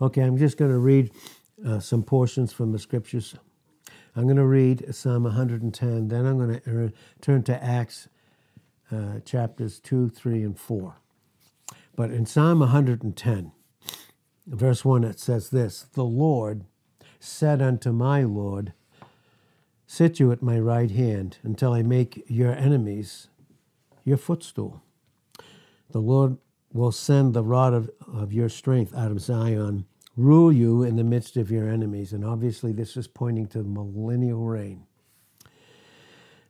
Okay, I'm just going to read uh, some portions from the scriptures. I'm going to read Psalm 110, then I'm going to turn to Acts uh, chapters 2, 3, and 4. But in Psalm 110, verse 1, it says this The Lord said unto my Lord, Sit you at my right hand until I make your enemies your footstool. The Lord will send the rod of, of your strength out of Zion, rule you in the midst of your enemies. And obviously, this is pointing to the millennial reign.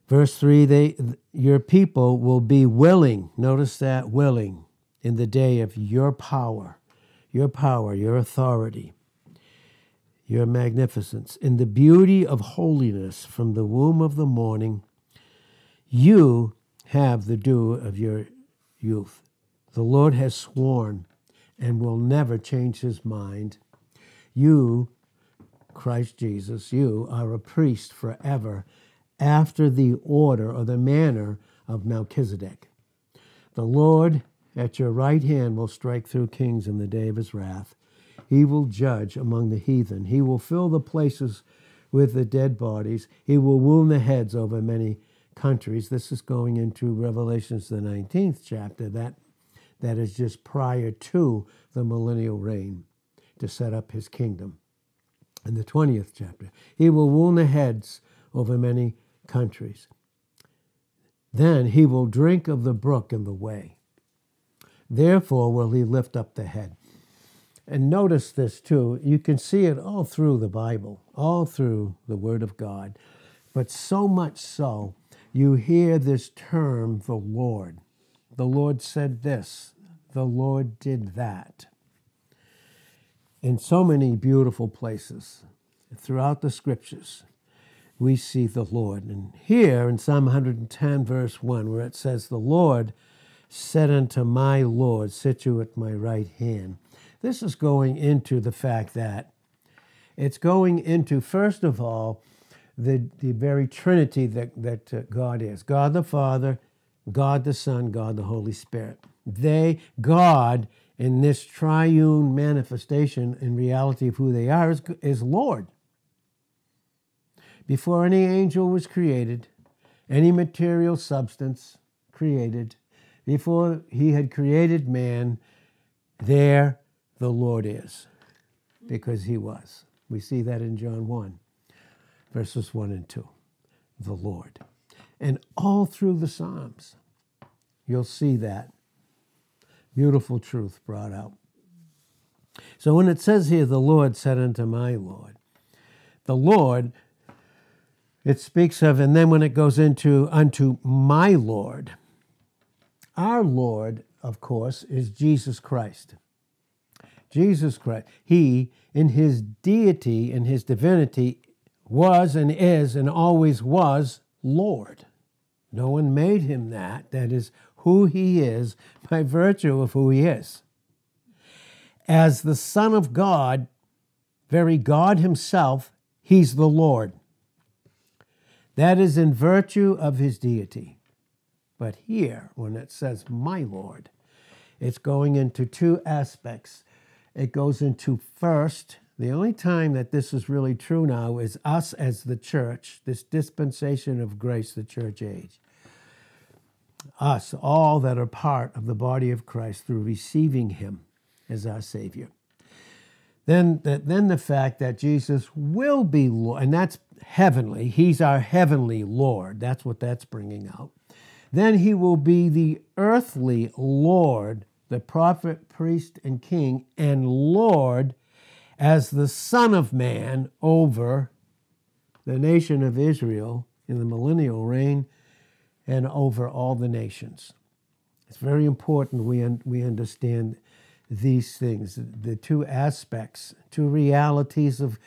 Verse 3 they, Your people will be willing, notice that, willing, in the day of your power, your power, your authority, your magnificence, in the beauty of holiness from the womb of the morning. You have the dew of your youth. The Lord has sworn and will never change his mind. You, Christ Jesus, you are a priest forever after the order or the manner of Melchizedek. The Lord at your right hand will strike through kings in the day of his wrath. He will judge among the heathen. He will fill the places with the dead bodies. He will wound the heads over many countries. This is going into Revelations, the 19th chapter. That that is just prior to the millennial reign to set up his kingdom. In the 20th chapter, he will wound the heads over many countries. Then he will drink of the brook in the way. Therefore will he lift up the head. And notice this too. You can see it all through the Bible, all through the Word of God. But so much so, you hear this term, the Lord. The Lord said this, the Lord did that. In so many beautiful places throughout the scriptures, we see the Lord. And here in Psalm 110, verse 1, where it says, The Lord said unto my Lord, Sit you at my right hand. This is going into the fact that it's going into, first of all, the, the very Trinity that, that uh, God is God the Father, God the Son, God the Holy Spirit. They, God, in this triune manifestation and reality of who they are, is, is Lord. Before any angel was created, any material substance created, before he had created man, there the Lord is, because he was. We see that in John 1, verses 1 and 2. The Lord. And all through the Psalms, you'll see that beautiful truth brought out. So when it says here, the Lord said unto my Lord, the Lord, it speaks of, and then when it goes into unto my Lord, our Lord, of course, is Jesus Christ. Jesus Christ. He, in his deity and his divinity, was and is and always was Lord. No one made him that. That is who he is by virtue of who he is. As the Son of God, very God himself, he's the Lord. That is in virtue of his deity. But here, when it says my Lord, it's going into two aspects. It goes into first, the only time that this is really true now is us as the church, this dispensation of grace, the church age. Us, all that are part of the body of Christ through receiving Him as our Savior. Then, the, then the fact that Jesus will be Lord, and that's heavenly, He's our heavenly Lord. That's what that's bringing out. Then He will be the earthly Lord, the prophet, priest, and king, and Lord as the Son of Man over the nation of Israel in the millennial reign and over all the nations. It's very important we, un- we understand these things, the two aspects, two realities of,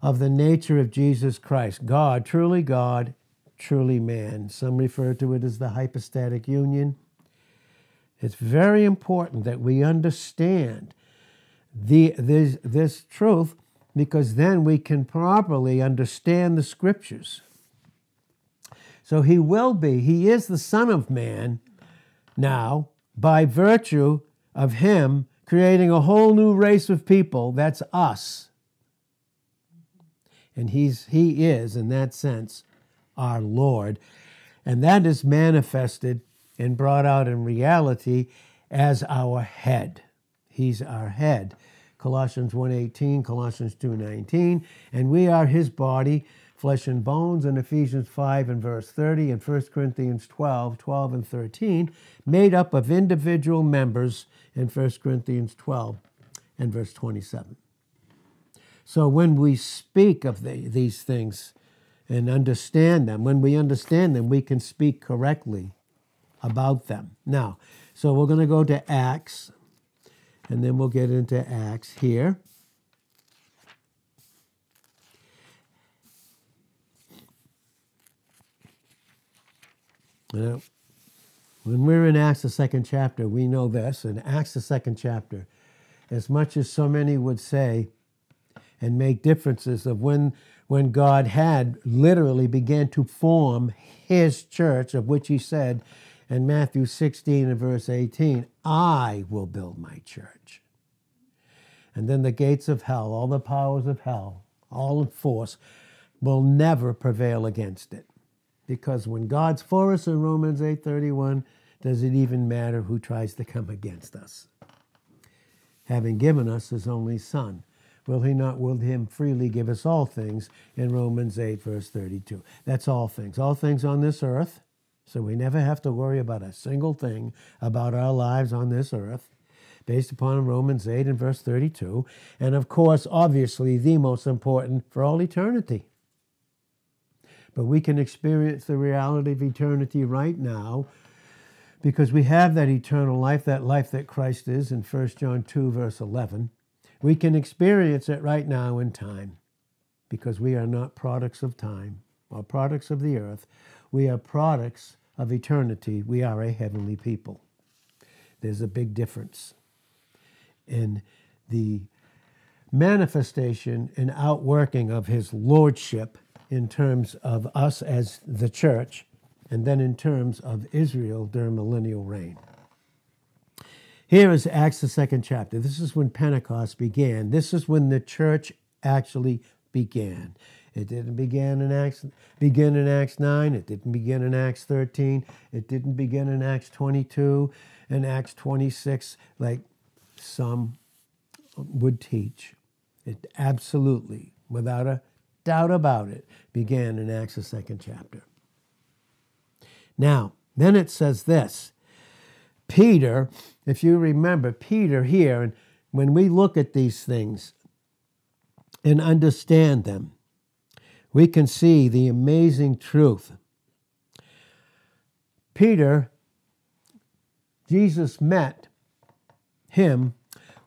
of the nature of Jesus Christ God, truly God, truly man. Some refer to it as the hypostatic union. It's very important that we understand the, this, this truth because then we can properly understand the scriptures. So he will be, he is the Son of Man now by virtue of him creating a whole new race of people. That's us. And he's, he is, in that sense, our Lord. And that is manifested and brought out in reality as our head. He's our head. Colossians 1:18, Colossians 2:19, and we are his body, flesh and bones in Ephesians 5 and verse 30 and 1 Corinthians 12, 12 and 13, made up of individual members in 1 Corinthians 12 and verse 27. So when we speak of the, these things and understand them, when we understand them, we can speak correctly about them. Now, so we're going to go to Acts, and then we'll get into Acts here. Now, when we're in Acts, the second chapter, we know this. In Acts, the second chapter, as much as so many would say and make differences of when, when God had literally began to form his church, of which he said in Matthew 16 and verse 18, I will build my church. And then the gates of hell, all the powers of hell, all in force, will never prevail against it. Because when God's for us in Romans 8:31, does it even matter who tries to come against us? Having given us his only son, will he not will him freely give us all things in Romans 8 verse 32. That's all things. All things on this earth. So we never have to worry about a single thing about our lives on this earth based upon Romans 8 and verse 32. And of course, obviously, the most important for all eternity. But we can experience the reality of eternity right now because we have that eternal life, that life that Christ is in 1 John 2, verse 11. We can experience it right now in time because we are not products of time or products of the earth. We are products of eternity. We are a heavenly people. There's a big difference in the manifestation and outworking of his lordship in terms of us as the church, and then in terms of Israel during millennial reign. Here is Acts, the second chapter. This is when Pentecost began. This is when the church actually began. It didn't begin in Acts begin in Acts 9, it didn't begin in Acts 13, it didn't begin in Acts 22 and Acts 26 like some would teach. It absolutely, without a doubt about it, began in Acts, the second chapter. Now, then it says this Peter, if you remember, Peter here, and when we look at these things and understand them, we can see the amazing truth. Peter, Jesus met him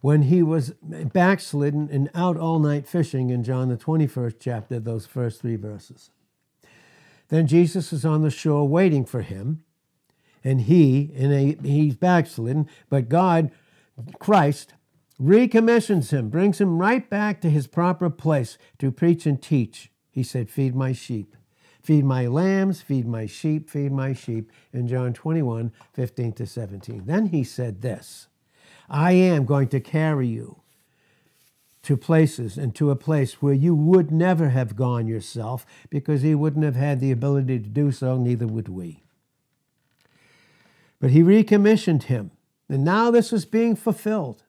when he was backslidden and out all night fishing in John the 21st chapter, those first three verses. Then Jesus is on the shore waiting for him, and he, and a, he's backslidden, but God, Christ, recommissions him, brings him right back to his proper place to preach and teach. He said, Feed my sheep. Feed my lambs, feed my sheep, feed my sheep, in John 21, 15 to 17. Then he said this I am going to carry you to places and to a place where you would never have gone yourself because he wouldn't have had the ability to do so, neither would we. But he recommissioned him, and now this is being fulfilled.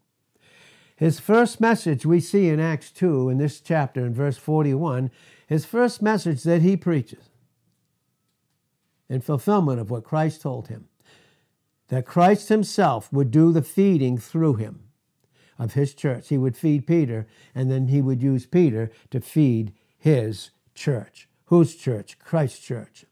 His first message we see in Acts 2, in this chapter, in verse 41, his first message that he preaches in fulfillment of what Christ told him that Christ himself would do the feeding through him of his church. He would feed Peter, and then he would use Peter to feed his church. Whose church? Christ's church.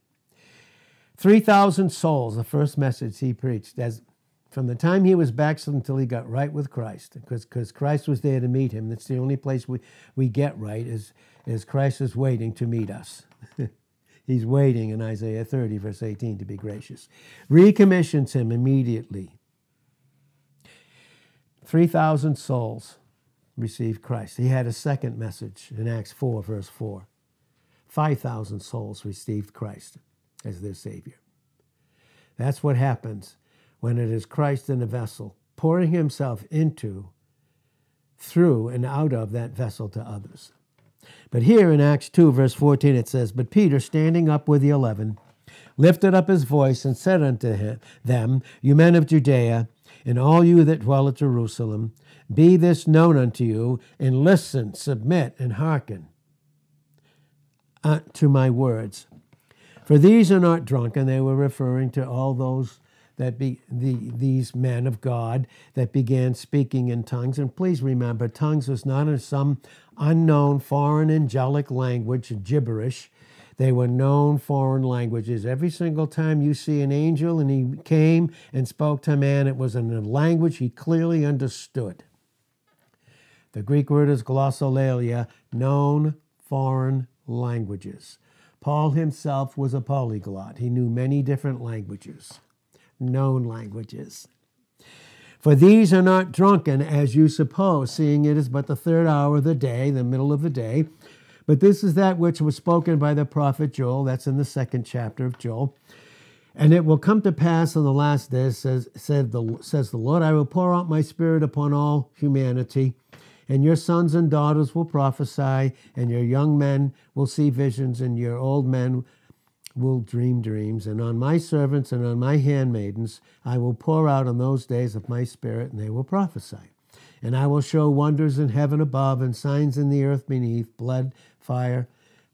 3,000 souls, the first message he preached, as from the time he was backslid until he got right with Christ, because Christ was there to meet him. That's the only place we, we get right, is, is Christ is waiting to meet us. He's waiting in Isaiah 30, verse 18, to be gracious. Recommissions him immediately. 3,000 souls received Christ. He had a second message in Acts 4, verse 4. 5,000 souls received Christ as their Savior. That's what happens when it is Christ in a vessel, pouring himself into through and out of that vessel to others. But here in Acts 2, verse 14, it says, But Peter, standing up with the eleven, lifted up his voice and said unto them, You men of Judea, and all you that dwell at Jerusalem, be this known unto you, and listen, submit, and hearken unto my words. For these are not drunken. They were referring to all those that be the, these men of God that began speaking in tongues. And please remember, tongues was not in some unknown foreign angelic language, gibberish. They were known foreign languages. Every single time you see an angel and he came and spoke to man, it was in a language he clearly understood. The Greek word is glossolalia, known foreign languages. Paul himself was a polyglot. He knew many different languages, known languages. For these are not drunken as you suppose, seeing it is but the third hour of the day, the middle of the day. But this is that which was spoken by the prophet Joel. That's in the second chapter of Joel. And it will come to pass on the last days, says, said the, says the Lord, I will pour out my spirit upon all humanity, and your sons and daughters will prophesy, and your young men will see visions, and your old men will dream dreams. And on my servants and on my handmaidens I will pour out on those days of my spirit, and they will prophesy. And I will show wonders in heaven above and signs in the earth beneath blood, fire,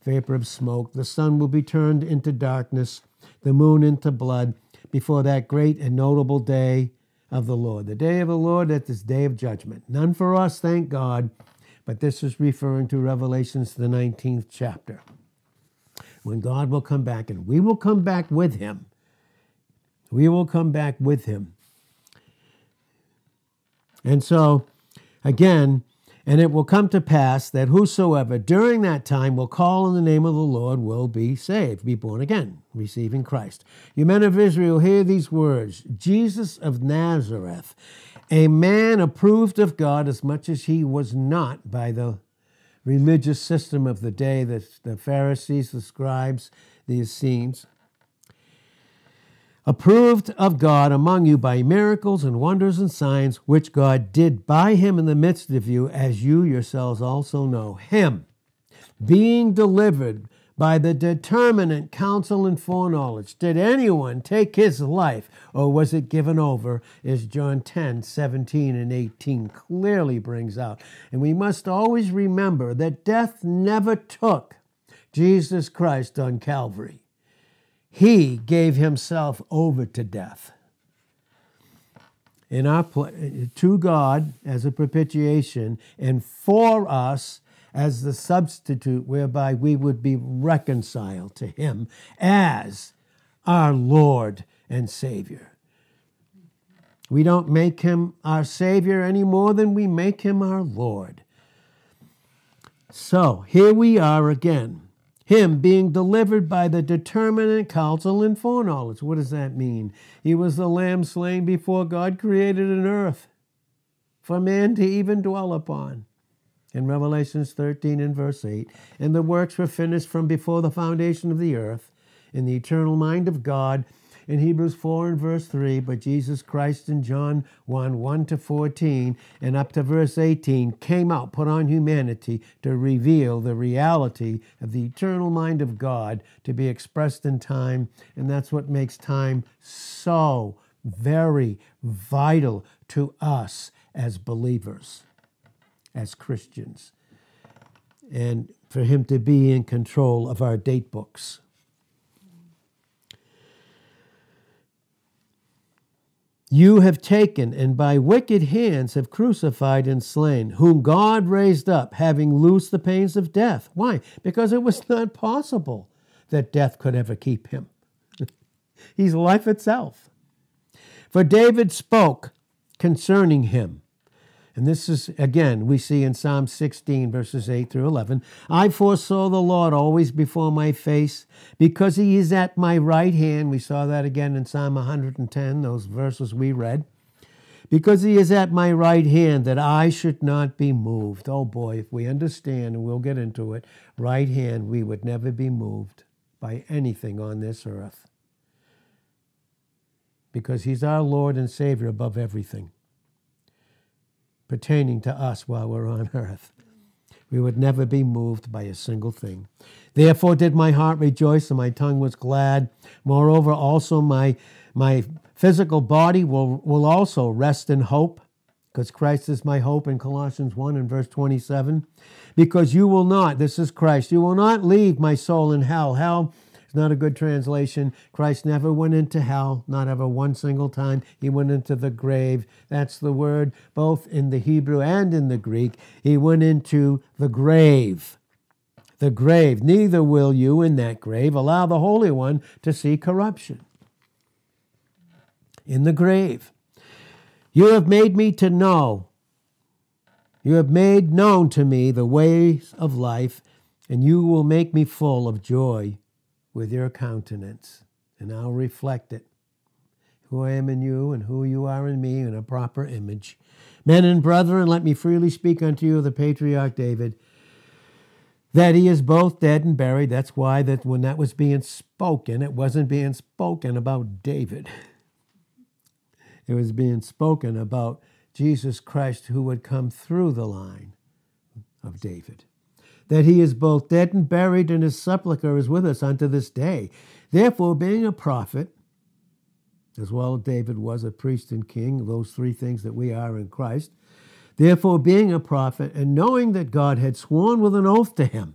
vapor of smoke. The sun will be turned into darkness, the moon into blood, before that great and notable day of the Lord. The day of the Lord, that is day of judgment. None for us, thank God, but this is referring to Revelations, the 19th chapter, when God will come back and we will come back with him. We will come back with him. And so, again, and it will come to pass that whosoever during that time will call on the name of the Lord will be saved, be born again, receiving Christ. You men of Israel, hear these words Jesus of Nazareth, a man approved of God as much as he was not by the religious system of the day, the, the Pharisees, the scribes, the Essenes approved of God among you by miracles and wonders and signs, which God did by him in the midst of you, as you yourselves also know. Him, being delivered by the determinate counsel and foreknowledge. Did anyone take his life, or was it given over, as John 10, 17, and 18 clearly brings out? And we must always remember that death never took Jesus Christ on Calvary. He gave himself over to death. In our to God as a propitiation, and for us as the substitute whereby we would be reconciled to Him as our Lord and Savior. We don't make Him our Savior any more than we make Him our Lord. So here we are again him being delivered by the determinate counsel and foreknowledge. What does that mean? He was the lamb slain before God created an earth for man to even dwell upon. In Revelations 13 and verse 8, and the works were finished from before the foundation of the earth in the eternal mind of God in Hebrews 4 and verse 3, but Jesus Christ in John 1 1 to 14 and up to verse 18 came out, put on humanity to reveal the reality of the eternal mind of God to be expressed in time. And that's what makes time so very vital to us as believers, as Christians, and for Him to be in control of our date books. you have taken and by wicked hands have crucified and slain, whom God raised up, having loosed the pains of death. Why? Because it was not possible that death could ever keep him. He's life itself. For David spoke concerning him and this is, again, we see in Psalm 16, verses 8 through 11. I foresaw the Lord always before my face, because he is at my right hand. We saw that again in Psalm 110, those verses we read. Because he is at my right hand, that I should not be moved. Oh boy, if we understand, and we'll get into it, right hand, we would never be moved by anything on this earth. Because he's our Lord and Savior above everything. Pertaining to us while we're on earth. We would never be moved by a single thing. Therefore did my heart rejoice and my tongue was glad. Moreover, also my, my physical body will, will also rest in hope, because Christ is my hope in Colossians 1 and verse 27. Because you will not, this is Christ, you will not leave my soul in hell. Hell it's not a good translation. Christ never went into hell, not ever one single time. He went into the grave. That's the word both in the Hebrew and in the Greek. He went into the grave. The grave. Neither will you in that grave allow the Holy One to see corruption. In the grave. You have made me to know. You have made known to me the ways of life, and you will make me full of joy with your countenance, and I'll reflect it. Who I am in you and who you are in me in a proper image. Men and brethren, let me freely speak unto you of the patriarch David, that he is both dead and buried. That's why that when that was being spoken, it wasn't being spoken about David. It was being spoken about Jesus Christ who would come through the line of David that he is both dead and buried, and his sepulchre is with us unto this day. Therefore, being a prophet, as well David was a priest and king, those three things that we are in Christ, therefore, being a prophet, and knowing that God had sworn with an oath to him,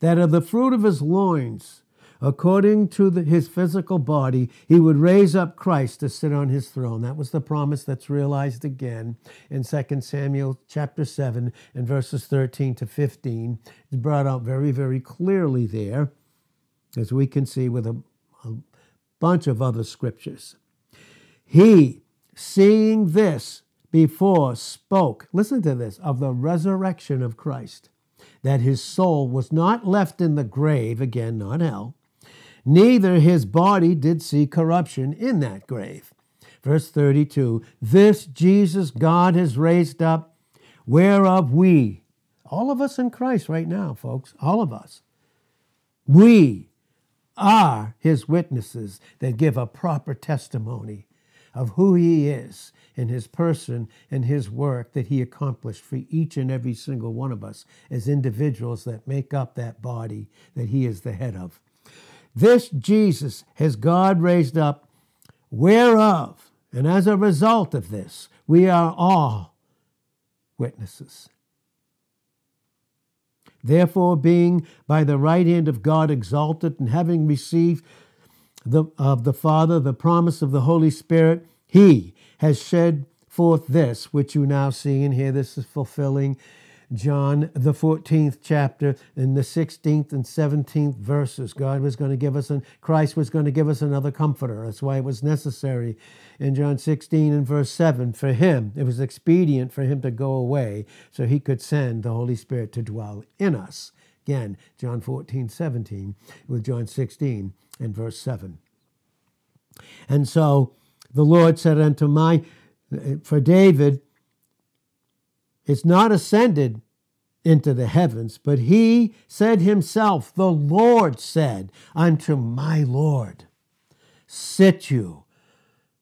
that of the fruit of his loins, according to the, his physical body, he would raise up Christ to sit on his throne. That was the promise that's realized again in 2 Samuel chapter 7 and verses 13 to 15. It's brought out very, very clearly there, as we can see with a, a bunch of other scriptures. He, seeing this before, spoke, listen to this, of the resurrection of Christ that his soul was not left in the grave, again, not hell, neither his body did see corruption in that grave. Verse 32 This Jesus God has raised up, whereof we, all of us in Christ right now, folks, all of us, we are his witnesses that give a proper testimony of who he is in his person and his work that he accomplished for each and every single one of us as individuals that make up that body that he is the head of. This Jesus has God raised up, whereof, and as a result of this, we are all witnesses. Therefore, being by the right hand of God exalted, and having received the, of the Father the promise of the Holy Spirit, he has shed forth this, which you now see and hear. This is fulfilling John, the 14th chapter, in the 16th and 17th verses. God was going to give us, and Christ was going to give us another comforter. That's why it was necessary in John 16 and verse 7 for him, it was expedient for him to go away so he could send the Holy Spirit to dwell in us. Again, John 14, 17, with John 16 and verse 7. And so the Lord said unto my, for David, it's not ascended into the heavens, but he said himself, The Lord said unto my Lord, Sit you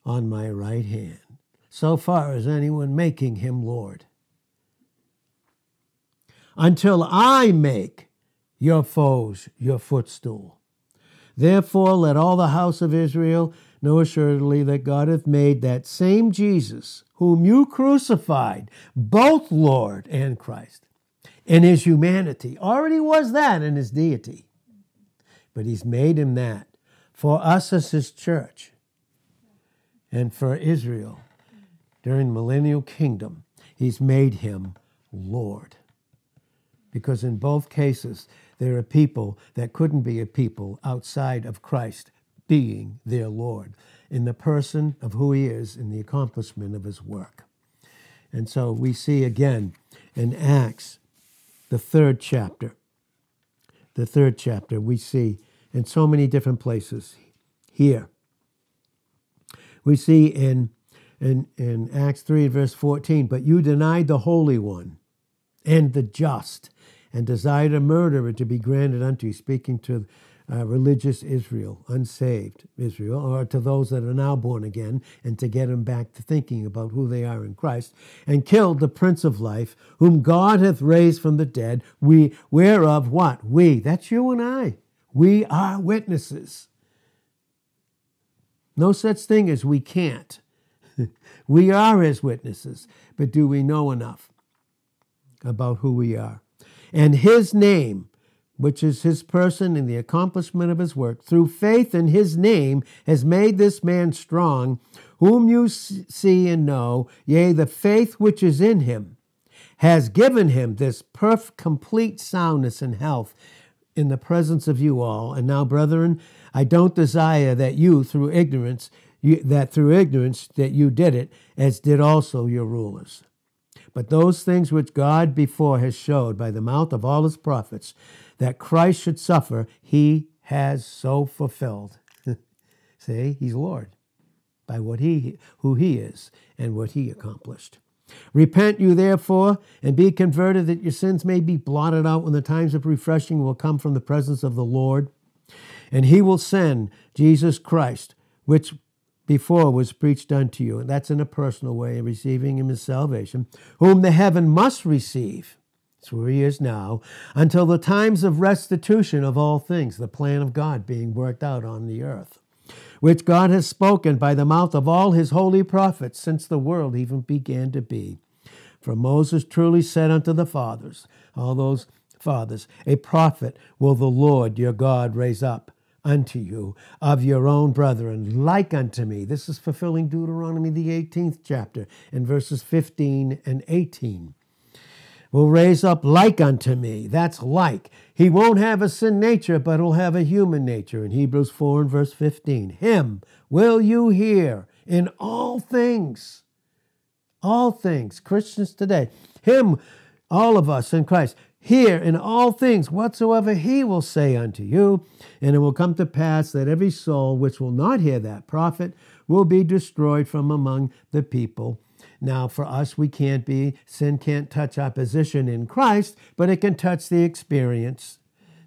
on my right hand, so far as anyone making him Lord, until I make your foes your footstool. Therefore, let all the house of Israel know assuredly that God hath made that same Jesus, whom you crucified, both Lord and Christ, in his humanity. Already was that in his deity. But he's made him that for us as his church and for Israel during millennial kingdom. He's made him Lord. Because in both cases, there are people that couldn't be a people outside of Christ being their Lord in the person of who he is in the accomplishment of his work. And so we see again in Acts, the third chapter, the third chapter, we see in so many different places here. We see in, in, in Acts 3, verse 14, but you denied the Holy One and the just, and desired a murderer to be granted unto you, speaking to uh, religious Israel, unsaved Israel, or to those that are now born again, and to get them back to thinking about who they are in Christ, and killed the Prince of Life, whom God hath raised from the dead, we whereof what? We, that's you and I. We are witnesses. No such thing as we can't. we are his witnesses, but do we know enough about who we are? And his name, which is his person and the accomplishment of his work, through faith in his name, has made this man strong, whom you see and know, yea, the faith which is in him has given him this perfect, complete soundness and health in the presence of you all. And now, brethren, I don't desire that you, through ignorance, you, that through ignorance that you did it, as did also your rulers. But those things which God before has showed by the mouth of all his prophets, that Christ should suffer, he has so fulfilled. See, he's Lord by what he who he is and what he accomplished. Repent you therefore and be converted that your sins may be blotted out when the times of refreshing will come from the presence of the Lord. And he will send Jesus Christ, which before was preached unto you. And that's in a personal way, receiving him as salvation, whom the heaven must receive that's where he is now, until the times of restitution of all things, the plan of God being worked out on the earth, which God has spoken by the mouth of all his holy prophets since the world even began to be. For Moses truly said unto the fathers, all those fathers, a prophet will the Lord your God raise up unto you of your own brethren, like unto me. This is fulfilling Deuteronomy, the 18th chapter, in verses 15 and 18 will raise up like unto me. That's like. He won't have a sin nature, but he'll have a human nature. In Hebrews 4 and verse 15, Him will you hear in all things. All things. Christians today. Him, all of us in Christ. Hear in all things whatsoever he will say unto you, and it will come to pass that every soul which will not hear that prophet will be destroyed from among the people now, for us, we can't be, sin can't touch our position in Christ, but it can touch the experience.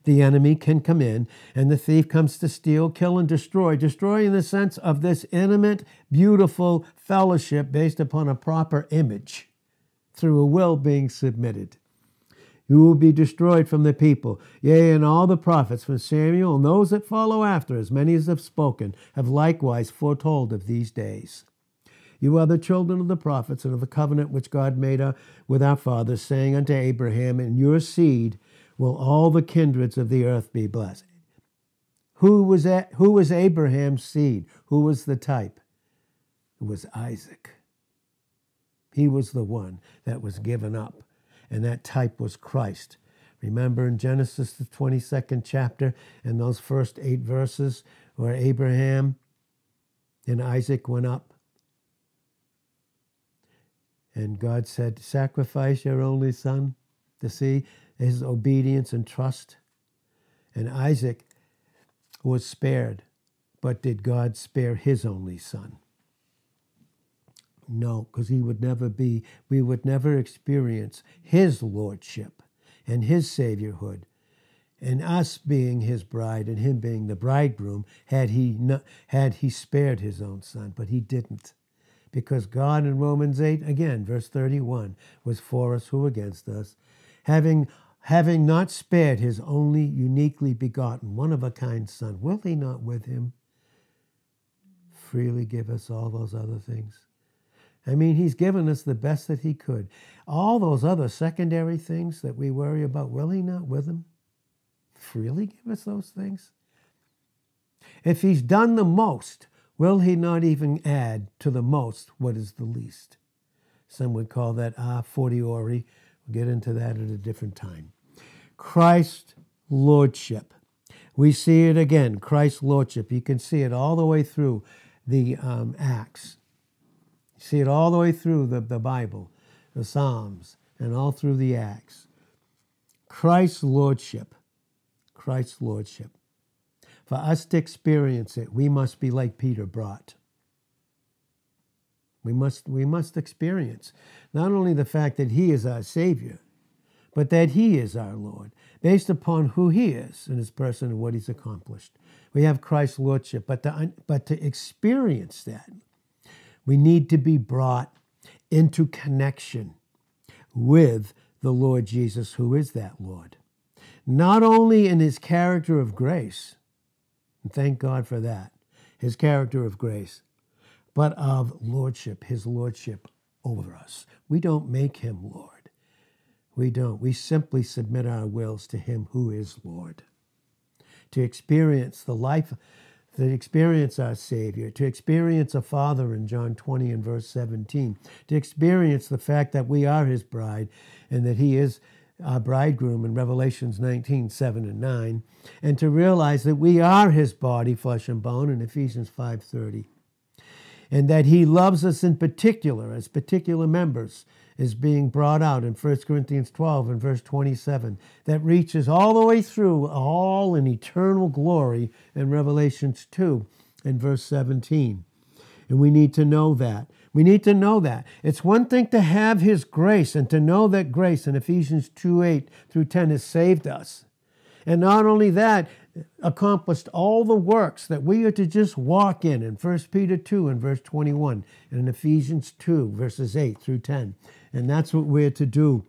The enemy can come in, and the thief comes to steal, kill, and destroy. Destroy in the sense of this intimate, beautiful fellowship based upon a proper image through a will being submitted. You will be destroyed from the people. Yea, and all the prophets from Samuel and those that follow after, as many as have spoken, have likewise foretold of these days. You are the children of the prophets and of the covenant which God made uh, with our fathers, saying unto Abraham, In your seed will all the kindreds of the earth be blessed. Who was, that, who was Abraham's seed? Who was the type? It was Isaac. He was the one that was given up, and that type was Christ. Remember in Genesis, the 22nd chapter, and those first eight verses, where Abraham and Isaac went up and God said, Sacrifice your only son to see his obedience and trust. And Isaac was spared, but did God spare his only son? No, because he would never be, we would never experience his lordship and his saviorhood and us being his bride and him being the bridegroom had he not, had he spared his own son, but he didn't because God in Romans 8, again, verse 31, was for us who against us, having having not spared his only uniquely begotten, one of a kind Son, will he not with him freely give us all those other things? I mean, he's given us the best that he could. All those other secondary things that we worry about, will he not with him freely give us those things? If he's done the most, Will he not even add to the most what is the least? Some would call that a fortiori. We'll get into that at a different time. Christ Lordship. We see it again, Christ's Lordship. You can see it all the way through the um, Acts. You see it all the way through the, the Bible, the Psalms, and all through the Acts. Christ's Lordship. Christ's Lordship. For us to experience it, we must be like Peter brought. We must, we must experience not only the fact that He is our Savior, but that he is our Lord, based upon who he is in his person and what he's accomplished. We have Christ's Lordship, but to, but to experience that, we need to be brought into connection with the Lord Jesus, who is that Lord. Not only in his character of grace, and thank God for that, his character of grace, but of lordship, his lordship over us. We don't make him Lord. We don't. We simply submit our wills to him who is Lord. To experience the life, to experience our Savior, to experience a Father in John 20 and verse 17, to experience the fact that we are his bride and that he is our bridegroom in Revelations 19, 7 and 9, and to realize that we are his body, flesh and bone in Ephesians 5.30 and that he loves us in particular as particular members is being brought out in 1 Corinthians 12 and verse 27 that reaches all the way through all in eternal glory in Revelations 2 and verse 17. And we need to know that. We need to know that. It's one thing to have his grace and to know that grace in Ephesians 2 8 through 10 has saved us. And not only that, accomplished all the works that we are to just walk in in 1 Peter 2 and verse 21 and in Ephesians 2 verses 8 through 10. And that's what we're to do.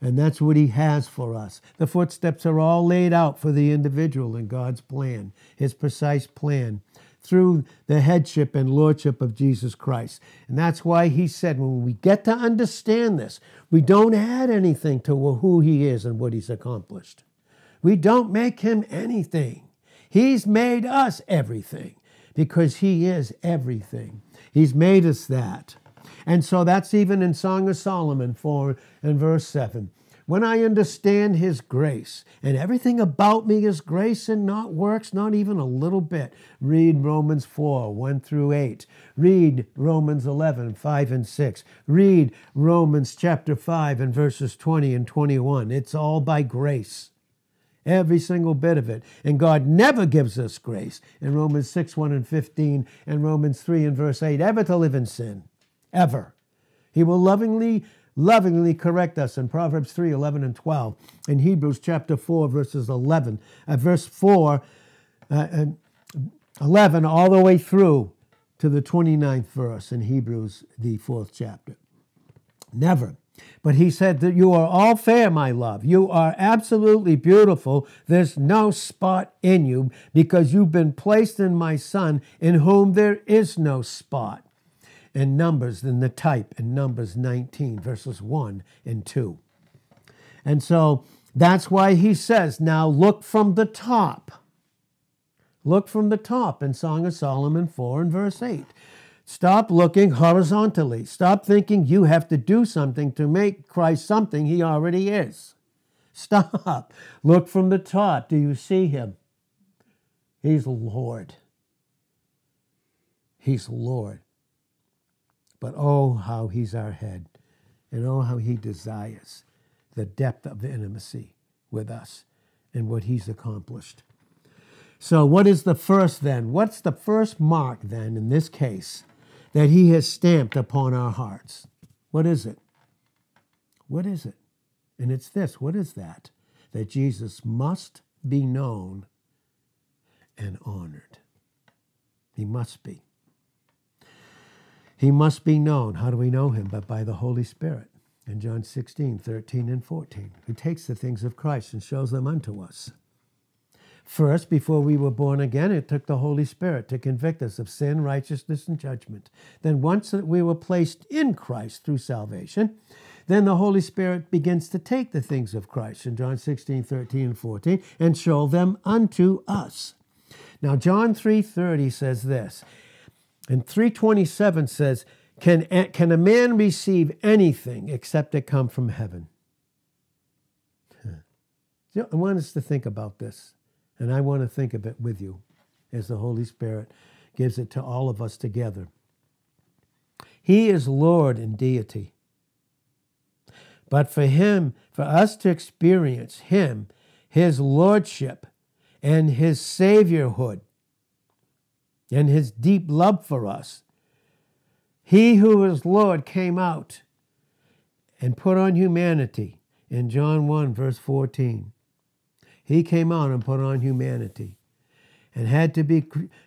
And that's what he has for us. The footsteps are all laid out for the individual in God's plan, his precise plan, through the headship and lordship of Jesus Christ. And that's why he said when we get to understand this, we don't add anything to who he is and what he's accomplished. We don't make him anything. He's made us everything because he is everything. He's made us that. And so that's even in Song of Solomon 4 and verse 7. When I understand his grace, and everything about me is grace and not works, not even a little bit. Read Romans 4, 1 through 8. Read Romans 11, 5 and 6. Read Romans chapter 5 and verses 20 and 21. It's all by grace. Every single bit of it. And God never gives us grace in Romans 6, 1 and 15, and Romans 3 and verse 8, ever to live in sin. Ever. He will lovingly, lovingly correct us in Proverbs 3, 11 and 12. In Hebrews chapter 4, verses 11, at verse 4, uh, and 11, all the way through to the 29th verse in Hebrews, the fourth chapter. Never but he said that you are all fair, my love. You are absolutely beautiful. There's no spot in you because you've been placed in my son in whom there is no spot. In Numbers, than the type in Numbers 19, verses 1 and 2. And so that's why he says, now look from the top. Look from the top in Song of Solomon 4 and verse 8. Stop looking horizontally. Stop thinking you have to do something to make Christ something he already is. Stop. Look from the top. Do you see him? He's Lord. He's Lord. But oh, how he's our head. And oh, how he desires the depth of intimacy with us and what he's accomplished. So, what is the first then? What's the first mark then in this case that He has stamped upon our hearts. What is it? What is it? And it's this what is that? That Jesus must be known and honored. He must be. He must be known. How do we know him? But by the Holy Spirit. In John 16, 13, and 14, who takes the things of Christ and shows them unto us. First, before we were born again, it took the Holy Spirit to convict us of sin, righteousness, and judgment. Then, once that we were placed in Christ through salvation, then the Holy Spirit begins to take the things of Christ in John 16, 13, and 14 and show them unto us. Now, John 3.30 says this, and 327 says, can, can a man receive anything except it come from heaven? I want us to think about this. And I want to think of it with you as the Holy Spirit gives it to all of us together. He is Lord in deity. But for Him, for us to experience Him, His Lordship, and His Saviorhood, and His deep love for us, He who is Lord came out and put on humanity in John 1, verse 14. He came out and put on humanity and had to be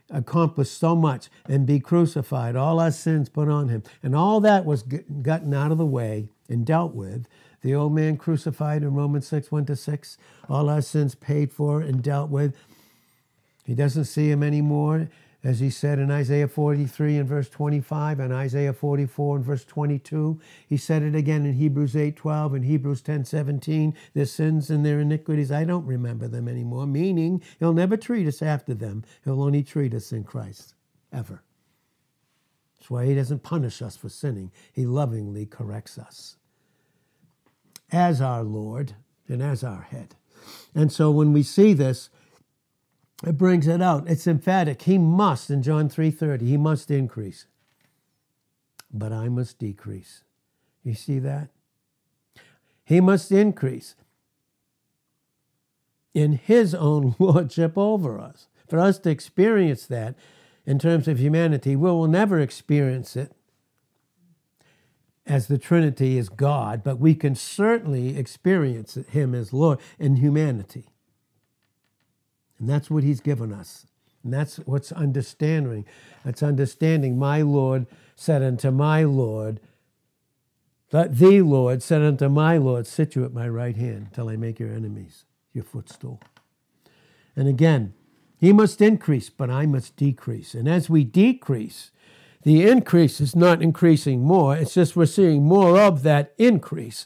accomplished so much and be crucified, all our sins put on him. And all that was gotten out of the way and dealt with. The old man crucified in Romans 6, 1 to 6, all our sins paid for and dealt with. He doesn't see him anymore as he said in Isaiah 43 and verse 25 and Isaiah 44 and verse 22. He said it again in Hebrews 8 12 and Hebrews 10 17. Their sins and their iniquities, I don't remember them anymore, meaning he'll never treat us after them. He'll only treat us in Christ, ever. That's why he doesn't punish us for sinning, he lovingly corrects us as our Lord and as our head. And so when we see this, it brings it out. It's emphatic. He must, in John 3:30, he must increase. But I must decrease. You see that? He must increase in his own lordship over us. For us to experience that in terms of humanity, we will never experience it as the Trinity is God, but we can certainly experience him as Lord in humanity. And that's what he's given us. And that's what's understanding. That's understanding my Lord said unto my Lord, that the Lord said unto my Lord, Sit you at my right hand till I make your enemies your footstool. And again, he must increase, but I must decrease. And as we decrease, the increase is not increasing more, it's just we're seeing more of that increase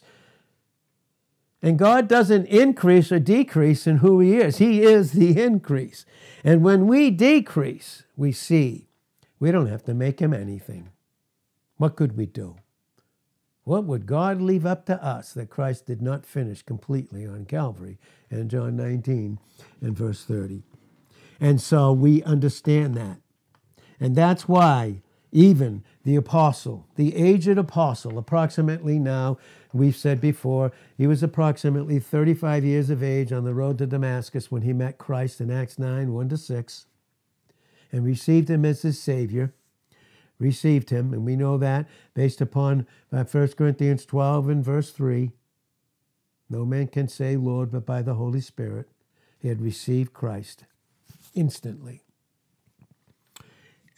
and God doesn't increase or decrease in who He is, He is the increase. And when we decrease, we see we don't have to make Him anything. What could we do? What would God leave up to us that Christ did not finish completely on Calvary in John 19 and verse 30? And so we understand that. And that's why even the apostle, the aged apostle, approximately now We've said before, he was approximately 35 years of age on the road to Damascus when he met Christ in Acts 9 1 to 6 and received him as his Savior. Received him, and we know that based upon 1 uh, Corinthians 12 and verse 3. No man can say, Lord, but by the Holy Spirit. He had received Christ instantly.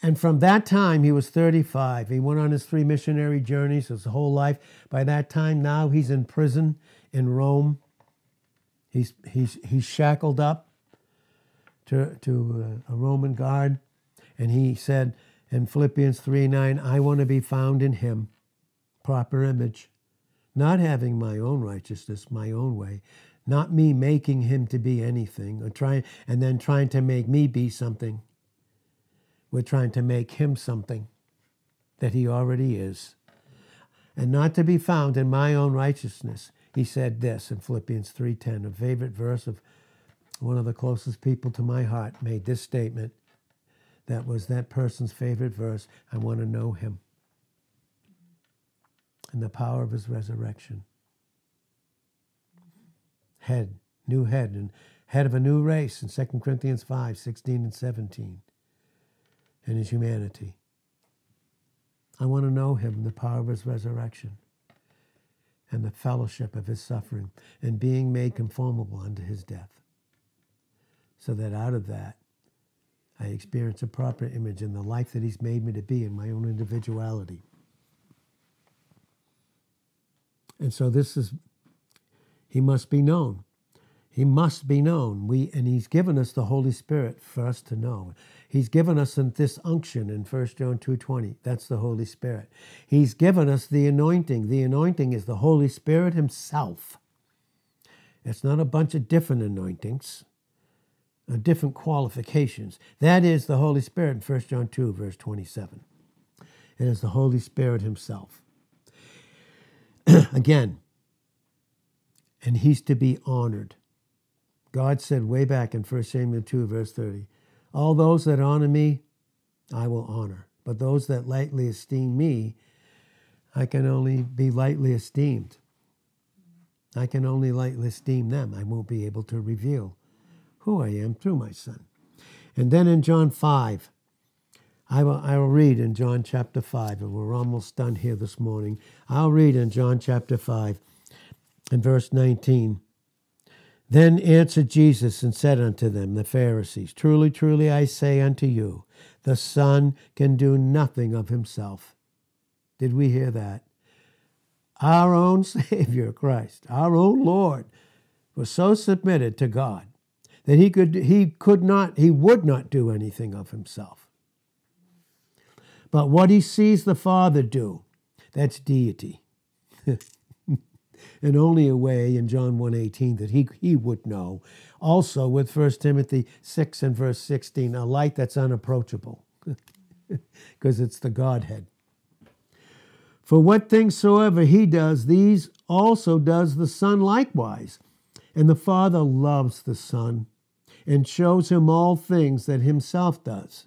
And from that time, he was 35. He went on his three missionary journeys his whole life. By that time, now he's in prison in Rome. He's, he's, he's shackled up to, to uh, a Roman guard. And he said in Philippians 3 9, I want to be found in him, proper image, not having my own righteousness, my own way, not me making him to be anything or trying and then trying to make me be something we're trying to make him something that he already is. And not to be found in my own righteousness. He said this in Philippians 3:10, a favorite verse of one of the closest people to my heart made this statement. That was that person's favorite verse. I want to know him and the power of his resurrection. Head, new head, and head of a new race in 2 Corinthians 5 16 and 17 and his humanity. I want to know him, the power of his resurrection, and the fellowship of his suffering, and being made conformable unto his death, so that out of that I experience a proper image in the life that he's made me to be in my own individuality. And so this is, he must be known. He must be known. We, and he's given us the Holy Spirit for us to know. He's given us this unction in 1 John 2:20. That's the Holy Spirit. He's given us the anointing. The anointing is the Holy Spirit himself. It's not a bunch of different anointings, uh, different qualifications. That is the Holy Spirit in 1 John 2 verse 27. It is the Holy Spirit himself. Again, and he's to be honored. God said way back in 1 Samuel 2, verse 30, all those that honor me, I will honor. But those that lightly esteem me, I can only be lightly esteemed. I can only lightly esteem them. I won't be able to reveal who I am through my son. And then in John 5, I will, I will read in John chapter 5, and we're almost done here this morning. I'll read in John chapter 5 In verse 19, then answered Jesus and said unto them, the Pharisees, Truly, truly, I say unto you, the Son can do nothing of himself. Did we hear that? Our own Savior, Christ, our own Lord, was so submitted to God that he could, he could not, he would not do anything of himself. But what he sees the Father do, that's deity. in only a way in John 1:18 that he, he would know. Also with 1 Timothy 6 and verse 16, a light that's unapproachable, because it's the Godhead. For what things soever he does, these also does the Son likewise. And the Father loves the Son and shows him all things that himself does.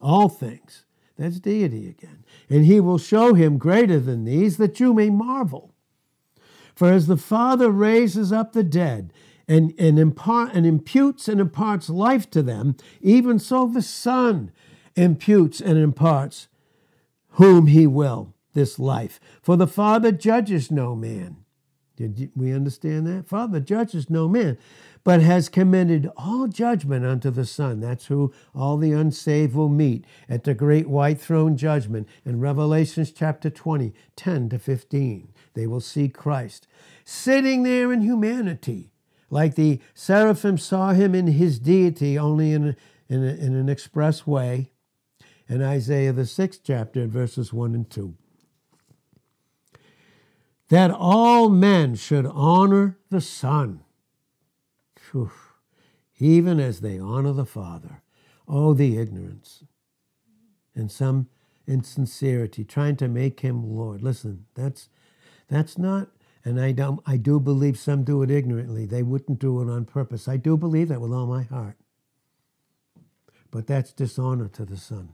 All things. That's deity again. And he will show him greater than these, that you may marvel. For as the Father raises up the dead and, and, impart, and imputes and imparts life to them, even so the Son imputes and imparts whom he will this life. For the Father judges no man. Did we understand that? Father judges no man, but has commended all judgment unto the Son. That's who all the unsaved will meet at the great white throne judgment in Revelations chapter 20, 10 to 15. They will see Christ sitting there in humanity, like the seraphim saw him in his deity, only in, in, in an express way. In Isaiah, the sixth chapter, verses 1 and 2. That all men should honor the Son, Whew. even as they honor the Father. Oh, the ignorance. And some insincerity, trying to make him Lord. Listen, that's that's not, and I, don't, I do believe some do it ignorantly. They wouldn't do it on purpose. I do believe that with all my heart. But that's dishonor to the Son.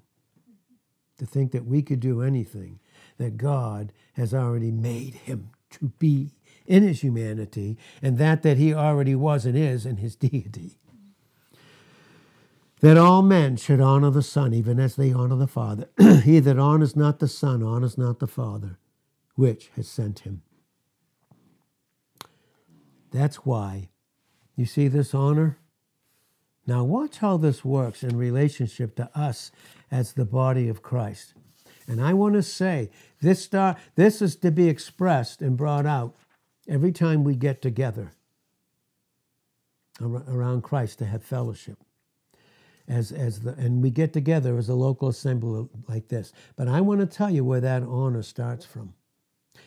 To think that we could do anything that God has already made him to be in his humanity, and that that he already was and is in his deity. That all men should honor the Son, even as they honor the Father. he that honors not the Son honors not the Father which has sent him. That's why. You see this honor? Now, watch how this works in relationship to us as the body of Christ. And I want to say this, star, this is to be expressed and brought out every time we get together around Christ to have fellowship. As, as the, and we get together as a local assembly like this. But I want to tell you where that honor starts from.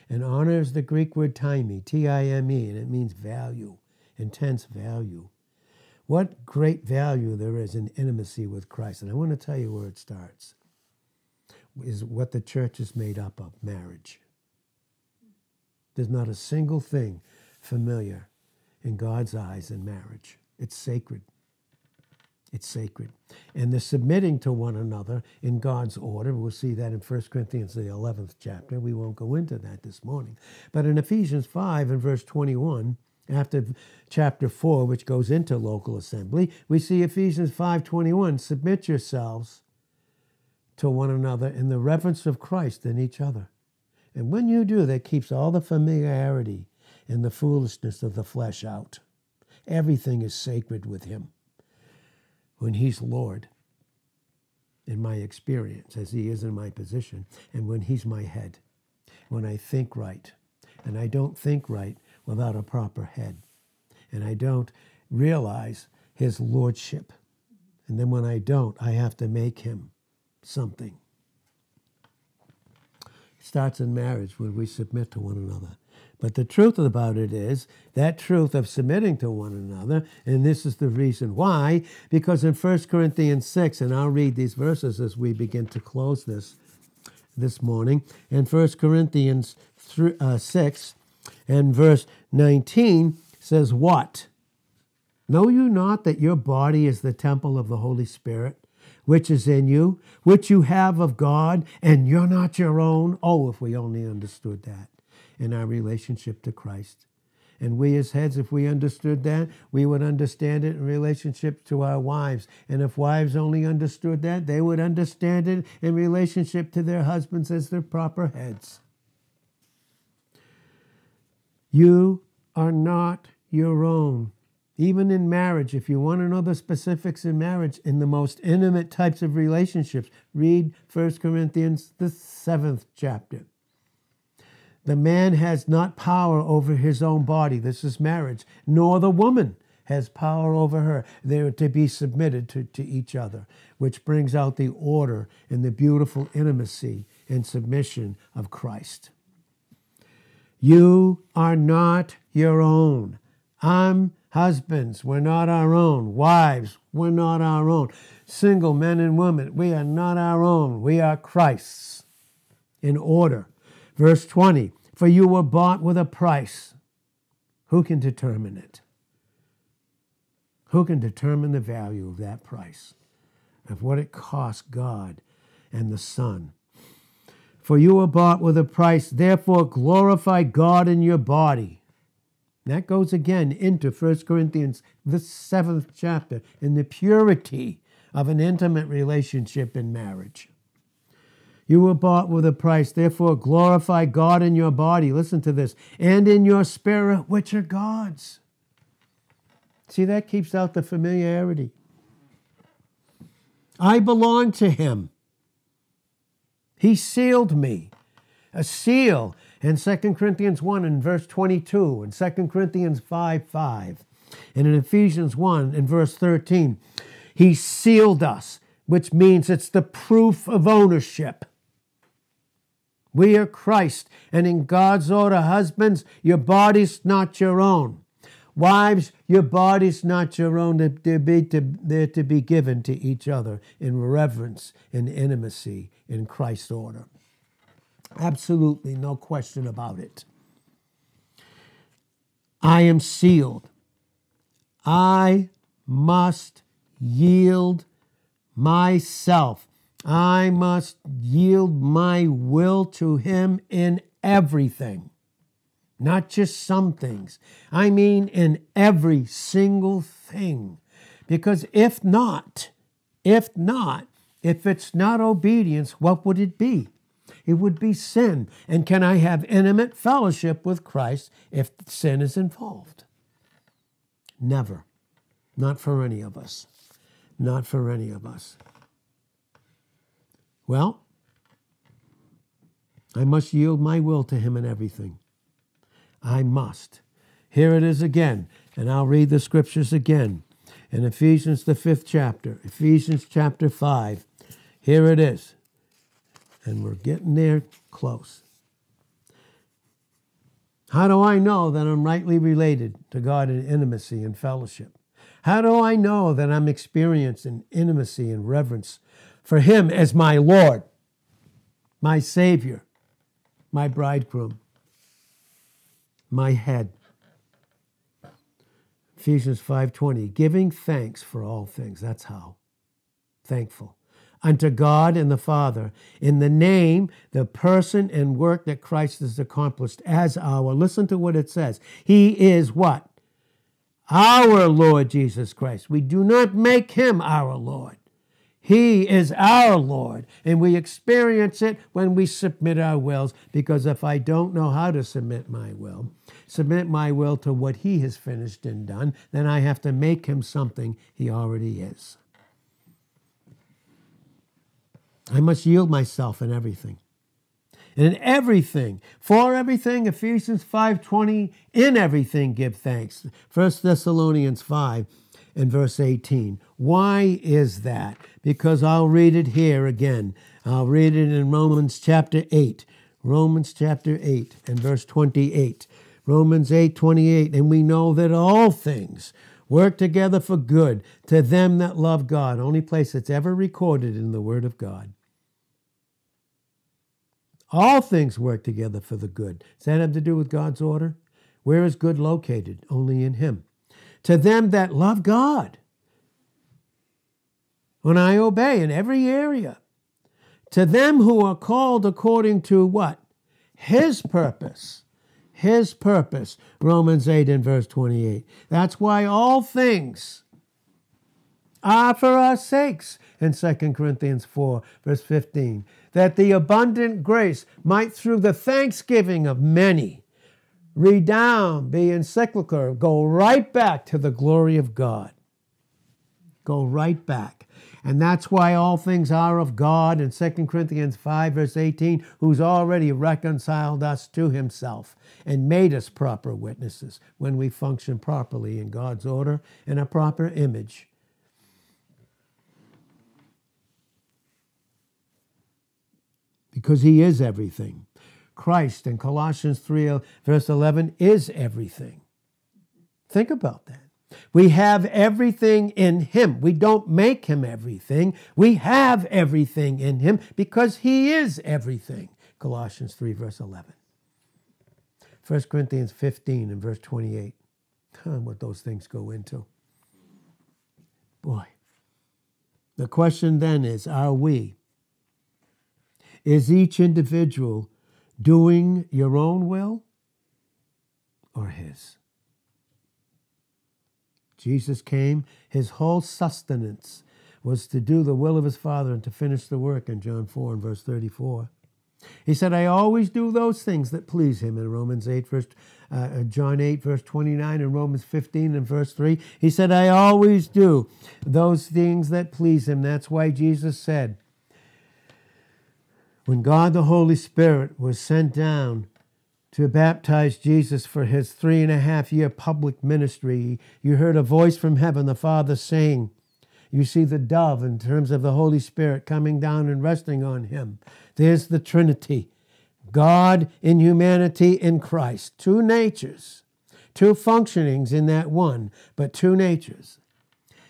And honors the Greek word time, T I M E, and it means value, intense value. What great value there is in intimacy with Christ. And I want to tell you where it starts is what the church is made up of marriage. There's not a single thing familiar in God's eyes in marriage, it's sacred. It's sacred. And the submitting to one another in God's order, we'll see that in 1 Corinthians, the 11th chapter. We won't go into that this morning. But in Ephesians 5 and verse 21, after chapter 4, which goes into local assembly, we see Ephesians 5:21, submit yourselves to one another in the reverence of Christ and each other. And when you do, that keeps all the familiarity and the foolishness of the flesh out. Everything is sacred with him when He's Lord, in my experience, as He is in my position, and when He's my head, when I think right. And I don't think right without a proper head. And I don't realize His Lordship. And then when I don't, I have to make Him something. Starts in marriage when we submit to one another. But the truth about it is that truth of submitting to one another, and this is the reason why, because in 1 Corinthians 6, and I'll read these verses as we begin to close this this morning, in 1 Corinthians 3, uh, 6 and verse 19 says, What? Know you not that your body is the temple of the Holy Spirit, which is in you, which you have of God, and you're not your own? Oh, if we only understood that in our relationship to Christ. And we, as heads, if we understood that, we would understand it in relationship to our wives. And if wives only understood that, they would understand it in relationship to their husbands as their proper heads. You are not your own. Even in marriage, if you want to know the specifics in marriage, in the most intimate types of relationships, read 1 Corinthians, the seventh chapter. The man has not power over his own body. This is marriage, nor the woman has power over her. They are to be submitted to, to each other, which brings out the order and the beautiful intimacy and submission of Christ. You are not your own. I'm husbands, we're not our own. Wives, we're not our own. Single men and women, we are not our own. We are Christ's. In order. Verse 20 For you were bought with a price. Who can determine it? Who can determine the value of that price, of what it cost God and the Son? For you were bought with a price, therefore glorify God in your body. That goes again into 1 Corinthians, the seventh chapter, in the purity of an intimate relationship in marriage. You were bought with a price, therefore glorify God in your body. Listen to this, and in your spirit, which are God's. See, that keeps out the familiarity. I belong to him. He sealed me. A seal in 2 Corinthians 1 and verse 22, and 2 Corinthians 5 5, and in Ephesians 1 and verse 13. He sealed us, which means it's the proof of ownership. We are Christ, and in God's order, husbands, your body's not your own. Wives, your body's not your own. They're, to, they're to be given to each other in reverence and intimacy in Christ's order. Absolutely, no question about it. I am sealed. I must yield myself. I must yield my will to Him in everything not just some things. I mean, in every single thing. Because if not, if not, if it's not obedience, what would it be? It would be sin. And can I have intimate fellowship with Christ if sin is involved? Never. Not for any of us. Not for any of us. Well, I must yield my will to Him in everything. I must. Here it is again, and I'll read the scriptures again. In Ephesians, the fifth chapter, Ephesians chapter 5, here it is. And we're getting there close. How do I know that I'm rightly related to God in intimacy and fellowship? How do I know that I'm experiencing intimacy and reverence for Him as my Lord, my Savior, my bridegroom? my head. Ephesians 5:20, giving thanks for all things. That's how. Thankful. Unto God and the Father, in the name, the person and work that Christ has accomplished as our. Listen to what it says. He is what? Our Lord Jesus Christ. We do not make him our Lord. He is our Lord, and we experience it when we submit our wills. Because if I don't know how to submit my will, submit my will to what He has finished and done, then I have to make Him something He already is. I must yield myself in everything. In everything, for everything, Ephesians 5:20, in everything give thanks. 1 Thessalonians 5 and verse 18. Why is that? Because I'll read it here again. I'll read it in Romans chapter 8. Romans chapter 8 and verse 28. Romans 8 28. And we know that all things work together for good to them that love God. Only place that's ever recorded in the Word of God. All things work together for the good. Does that have to do with God's order? Where is good located? Only in Him to them that love God. When I obey in every area, to them who are called according to what? His purpose. His purpose. Romans 8 and verse 28. That's why all things are for our sakes in 2 Corinthians 4, verse 15. That the abundant grace might, through the thanksgiving of many, redound, be encyclical, go right back to the glory of God. Go right back. And that's why all things are of God in 2 Corinthians 5, verse 18, who's already reconciled us to himself and made us proper witnesses when we function properly in God's order and a proper image. Because he is everything. Christ in Colossians 3, verse 11, is everything. Think about that. We have everything in Him. We don't make Him everything. We have everything in Him because He is everything. Colossians 3, verse 11. 1 Corinthians 15 and verse 28. What those things go into. Boy. The question then is are we? Is each individual doing your own will or His? Jesus came, his whole sustenance was to do the will of his Father and to finish the work in John 4 and verse 34. He said, I always do those things that please him in Romans 8, verse, uh, uh John 8, verse 29, and Romans 15 and verse 3. He said, I always do those things that please him. That's why Jesus said, when God the Holy Spirit was sent down to baptize Jesus for his three and a half year public ministry, you heard a voice from heaven, the Father saying, You see the dove in terms of the Holy Spirit coming down and resting on him. There's the Trinity God in humanity in Christ. Two natures, two functionings in that one, but two natures.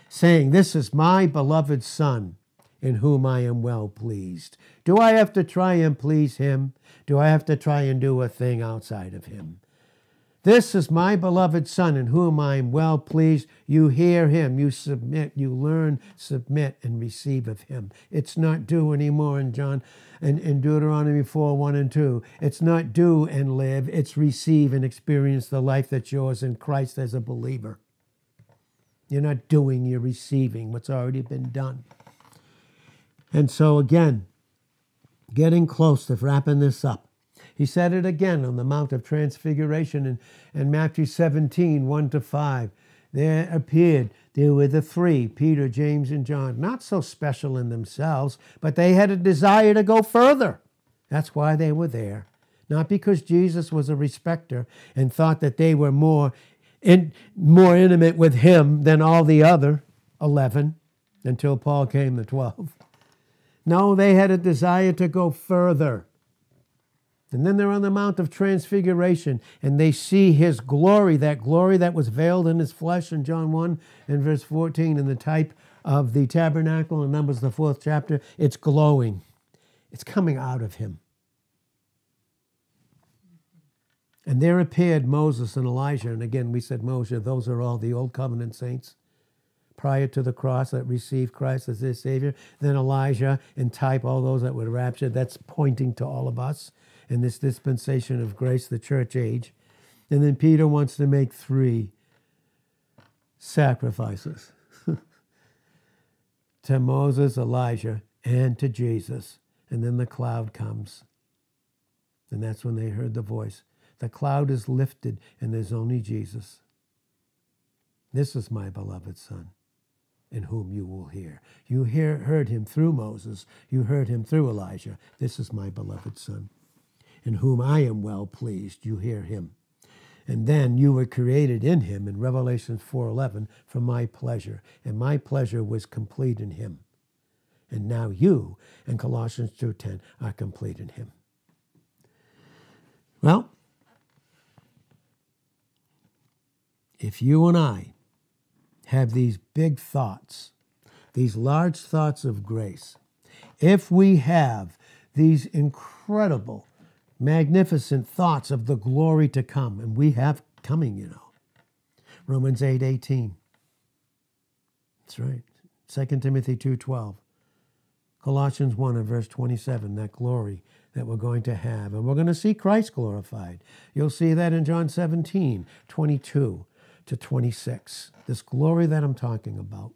Saying, This is my beloved Son in whom I am well pleased. Do I have to try and please him? Do I have to try and do a thing outside of him? This is my beloved Son in whom I am well pleased. You hear him, you submit, you learn, submit, and receive of him. It's not do anymore in John in, in Deuteronomy 4 1 and 2. It's not do and live, it's receive and experience the life that's yours in Christ as a believer. You're not doing, you're receiving what's already been done. And so, again, getting close to wrapping this up. He said it again on the Mount of Transfiguration in, in Matthew 17, 1 to 5. There appeared, there were the three, Peter, James, and John, not so special in themselves, but they had a desire to go further. That's why they were there. Not because Jesus was a respecter and thought that they were more, in, more intimate with him than all the other 11 until Paul came, the 12. No, they had a desire to go further. And then they're on the Mount of Transfiguration and they see his glory, that glory that was veiled in his flesh in John 1 and verse 14, in the type of the tabernacle in Numbers, the fourth chapter. It's glowing, it's coming out of him. And there appeared Moses and Elijah. And again, we said Moses, those are all the Old Covenant saints prior to the cross that received Christ as their Savior. Then Elijah and type, all those that were raptured. That's pointing to all of us in this dispensation of grace, the church age. And then Peter wants to make three sacrifices to Moses, Elijah, and to Jesus. And then the cloud comes. And that's when they heard the voice. The cloud is lifted, and there's only Jesus. This is my beloved Son in whom you will hear. You hear, heard him through Moses, you heard him through Elijah. This is my beloved Son, in whom I am well pleased. You hear him. And then you were created in him in Revelation 4:11 for my pleasure, and my pleasure was complete in him. And now you in Colossians 2:10 are complete in him. Well, if you and I have these big thoughts, these large thoughts of grace, if we have these incredible, magnificent thoughts of the glory to come, and we have coming, you know. Romans 8 18. That's right. 2 Timothy 2 12. Colossians 1 and verse 27, that glory that we're going to have. And we're going to see Christ glorified. You'll see that in John 17 22 to 26. This glory that I'm talking about,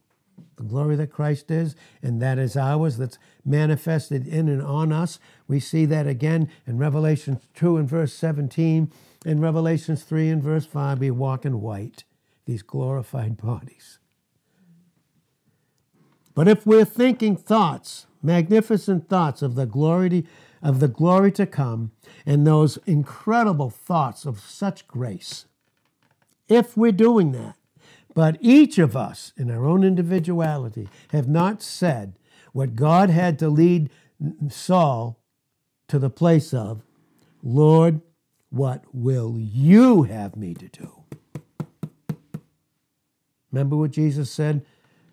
the glory that Christ is, and that is ours, that's manifested in and on us. We see that again in Revelation 2 and verse 17. in Revelations 3 and verse 5, we walk in white, these glorified bodies. But if we're thinking thoughts, magnificent thoughts of the glory of the glory to come, and those incredible thoughts of such grace, if we're doing that, but each of us in our own individuality have not said what God had to lead Saul to the place of, Lord, what will you have me to do? Remember what Jesus said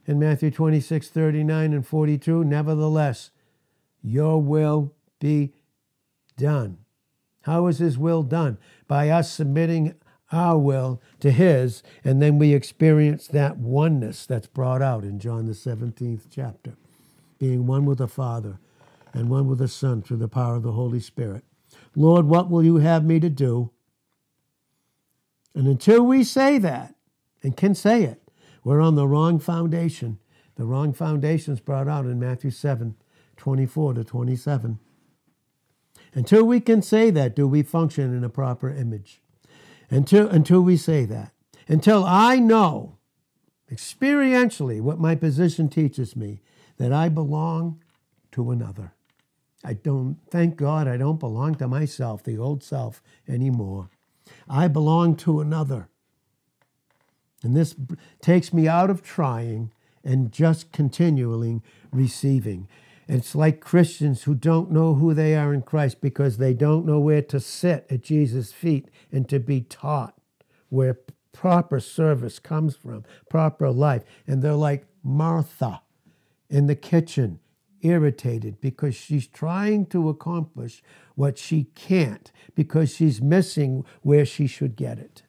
in Matthew 26, 39 and 42? Nevertheless, your will be done. How is his will done? By us submitting Ah, our will to his, and then we experience that oneness that's brought out in John the 17th chapter, being one with the Father and one with the Son through the power of the Holy Spirit. Lord, what will you have me to do? And until we say that, and can say it, we're on the wrong foundation. The wrong foundation is brought out in Matthew 7 24 to 27. Until we can say that, do we function in a proper image? Until, until we say that. Until I know experientially what my position teaches me that I belong to another. I don't, thank God, I don't belong to myself, the old self, anymore. I belong to another. And this takes me out of trying and just continually receiving. It's like Christians who don't know who they are in Christ because they don't know where to sit at Jesus' feet and to be taught where proper service comes from, proper life. And they're like Martha in the kitchen irritated because she's trying to accomplish what she can't because she's missing where she should get it.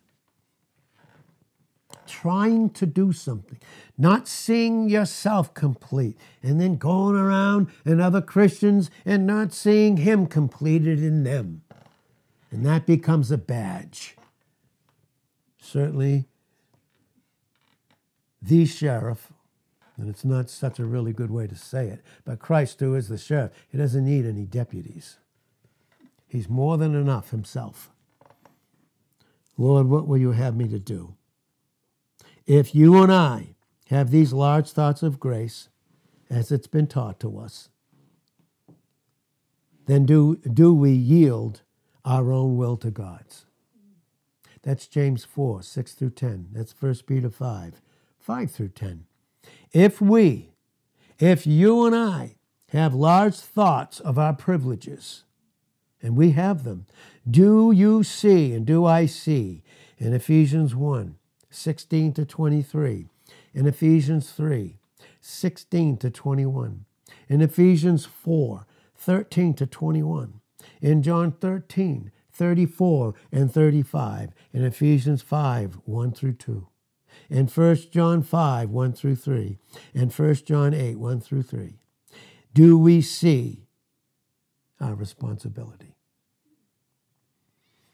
Trying to do something, not seeing yourself complete, and then going around and other Christians and not seeing Him completed in them. And that becomes a badge. Certainly, the sheriff and it's not such a really good way to say it. But Christ, who is the sheriff, he doesn't need any deputies. He's more than enough himself. Lord, what will you have me to do? If you and I have these large thoughts of grace, as it's been taught to us, then do, do we yield our own will to God's? That's James 4, 6 through 10. That's 1 Peter 5, 5 through 10. If we, if you and I have large thoughts of our privileges, and we have them, do you see and do I see in Ephesians 1 16 to 23, in Ephesians 3 16 to 21, in Ephesians 4 13 to 21, in John 13 34 and 35, in Ephesians 5 1 through 2 in 1 John 5, 1 through 3, and 1 John 8, 1 through 3, do we see our responsibility?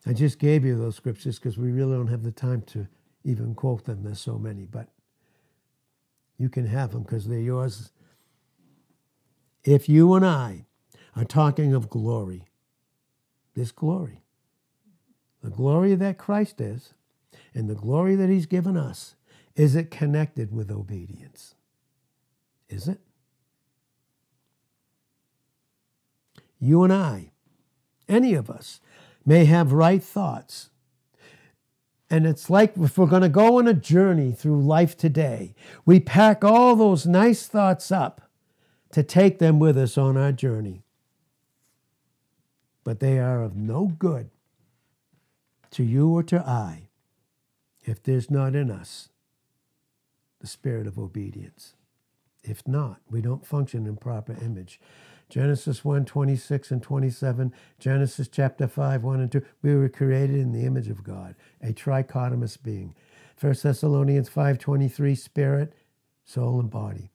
I just gave you those scriptures because we really don't have the time to even quote them. There's so many, but you can have them because they're yours. If you and I are talking of glory, this glory, the glory that Christ is, and the glory that He's given us, is it connected with obedience? Is it? You and I, any of us, may have right thoughts. And it's like if we're going to go on a journey through life today, we pack all those nice thoughts up to take them with us on our journey. But they are of no good to you or to I if there's not in us the spirit of obedience. If not, we don't function in proper image. Genesis 1 26 and 27, Genesis chapter 5 1 and 2. We were created in the image of God, a trichotomous being. 1 Thessalonians 5 23, spirit, soul, and body.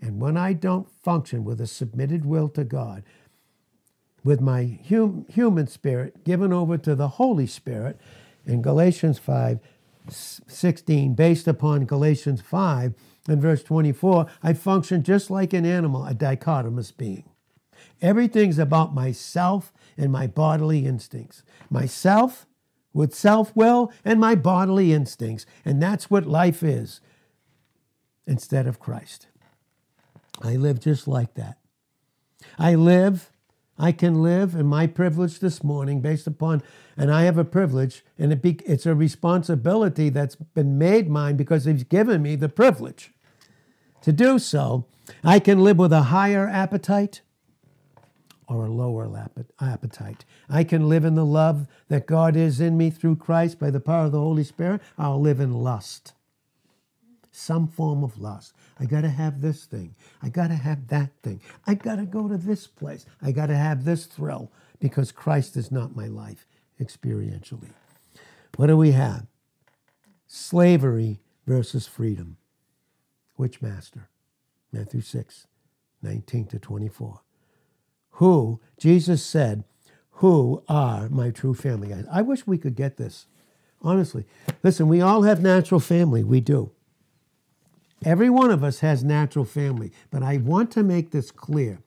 And when I don't function with a submitted will to God, with my hum, human spirit given over to the Holy Spirit, in Galatians 5, 16, based upon Galatians 5 and verse 24, I function just like an animal, a dichotomous being. Everything's about myself and my bodily instincts. Myself, with self will and my bodily instincts. And that's what life is instead of Christ. I live just like that. I live, I can live, and my privilege this morning, based upon, and I have a privilege, and it be, it's a responsibility that's been made mine because He's given me the privilege to do so. I can live with a higher appetite or a lower appetite. I can live in the love that God is in me through Christ by the power of the Holy Spirit. I'll live in lust some form of lust. I got to have this thing. I got to have that thing. I got to go to this place. I got to have this thrill because Christ is not my life experientially. What do we have? Slavery versus freedom. Which master? Matthew 6, 19 to 24. Who, Jesus said, who are my true family? I wish we could get this. Honestly. Listen, we all have natural family. We do. Every one of us has natural family, but I want to make this clear.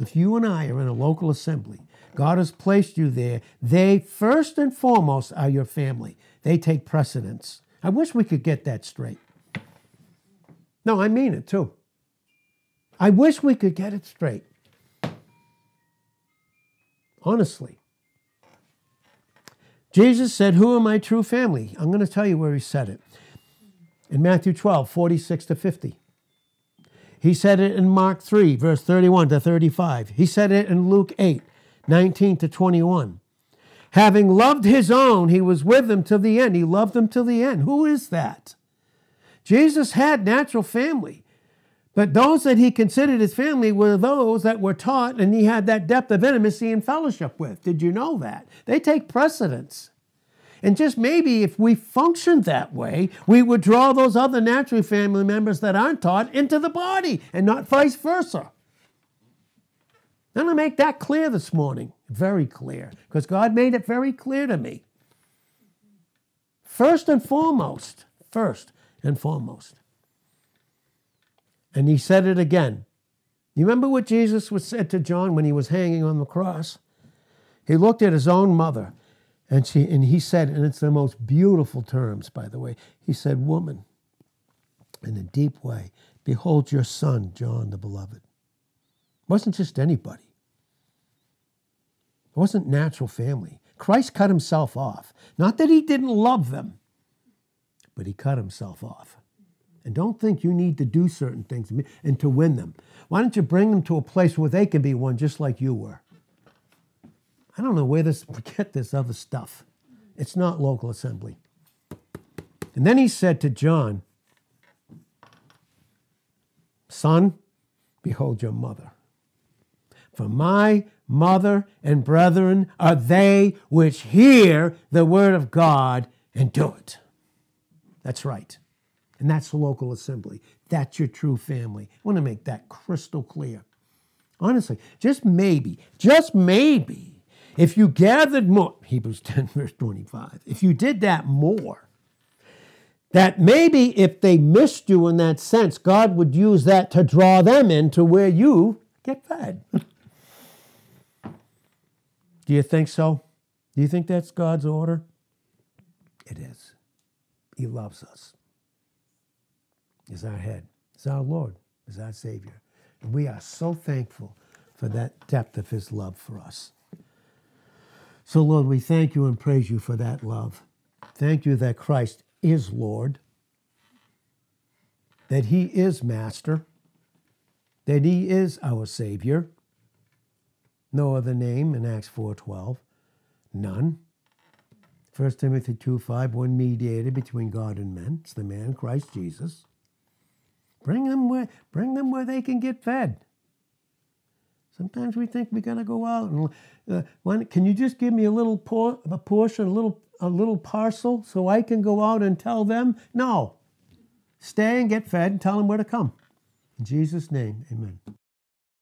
If you and I are in a local assembly, God has placed you there, they first and foremost are your family. They take precedence. I wish we could get that straight. No, I mean it too. I wish we could get it straight. Honestly. Jesus said, Who are my true family? I'm going to tell you where he said it in Matthew 12, 46 to 50. He said it in Mark 3, verse 31 to 35. He said it in Luke 8, 19 to 21. Having loved his own, he was with them to the end. He loved them to the end. Who is that? Jesus had natural family, but those that he considered his family were those that were taught and he had that depth of intimacy and fellowship with. Did you know that? They take precedence. And just maybe if we functioned that way, we would draw those other natural family members that aren't taught into the body and not vice versa. I'm going to make that clear this morning, very clear, because God made it very clear to me. First and foremost, first and foremost. And he said it again. You remember what Jesus was said to John when he was hanging on the cross? He looked at his own mother and, she, and he said, and it's the most beautiful terms, by the way, he said, Woman, in a deep way, behold your son, John the beloved. It wasn't just anybody. It wasn't natural family. Christ cut himself off. Not that he didn't love them, but he cut himself off. And don't think you need to do certain things and to win them. Why don't you bring them to a place where they can be one just like you were? I don't know where this, forget this other stuff. It's not local assembly. And then he said to John, Son, behold your mother. For my mother and brethren are they which hear the word of God and do it. That's right. And that's the local assembly. That's your true family. I want to make that crystal clear. Honestly, just maybe, just maybe, if you gathered more, Hebrews 10, verse 25, if you did that more, that maybe if they missed you in that sense, God would use that to draw them into where you get fed. Do you think so? Do you think that's God's order? It is. He loves us. He's our head. is our Lord. is our Savior. And we are so thankful for that depth of His love for us. So, Lord, we thank you and praise you for that love. Thank you that Christ is Lord, that He is Master, that He is our Savior. No other name in Acts 4.12. None. 1 Timothy 2 5, one mediator between God and men. It's the man, Christ Jesus. Bring them where, bring them where they can get fed. Sometimes we think we got to go out and uh, when, can you just give me a little por- a portion, a little a little parcel, so I can go out and tell them? No. Stay and get fed and tell them where to come. In Jesus' name, Amen.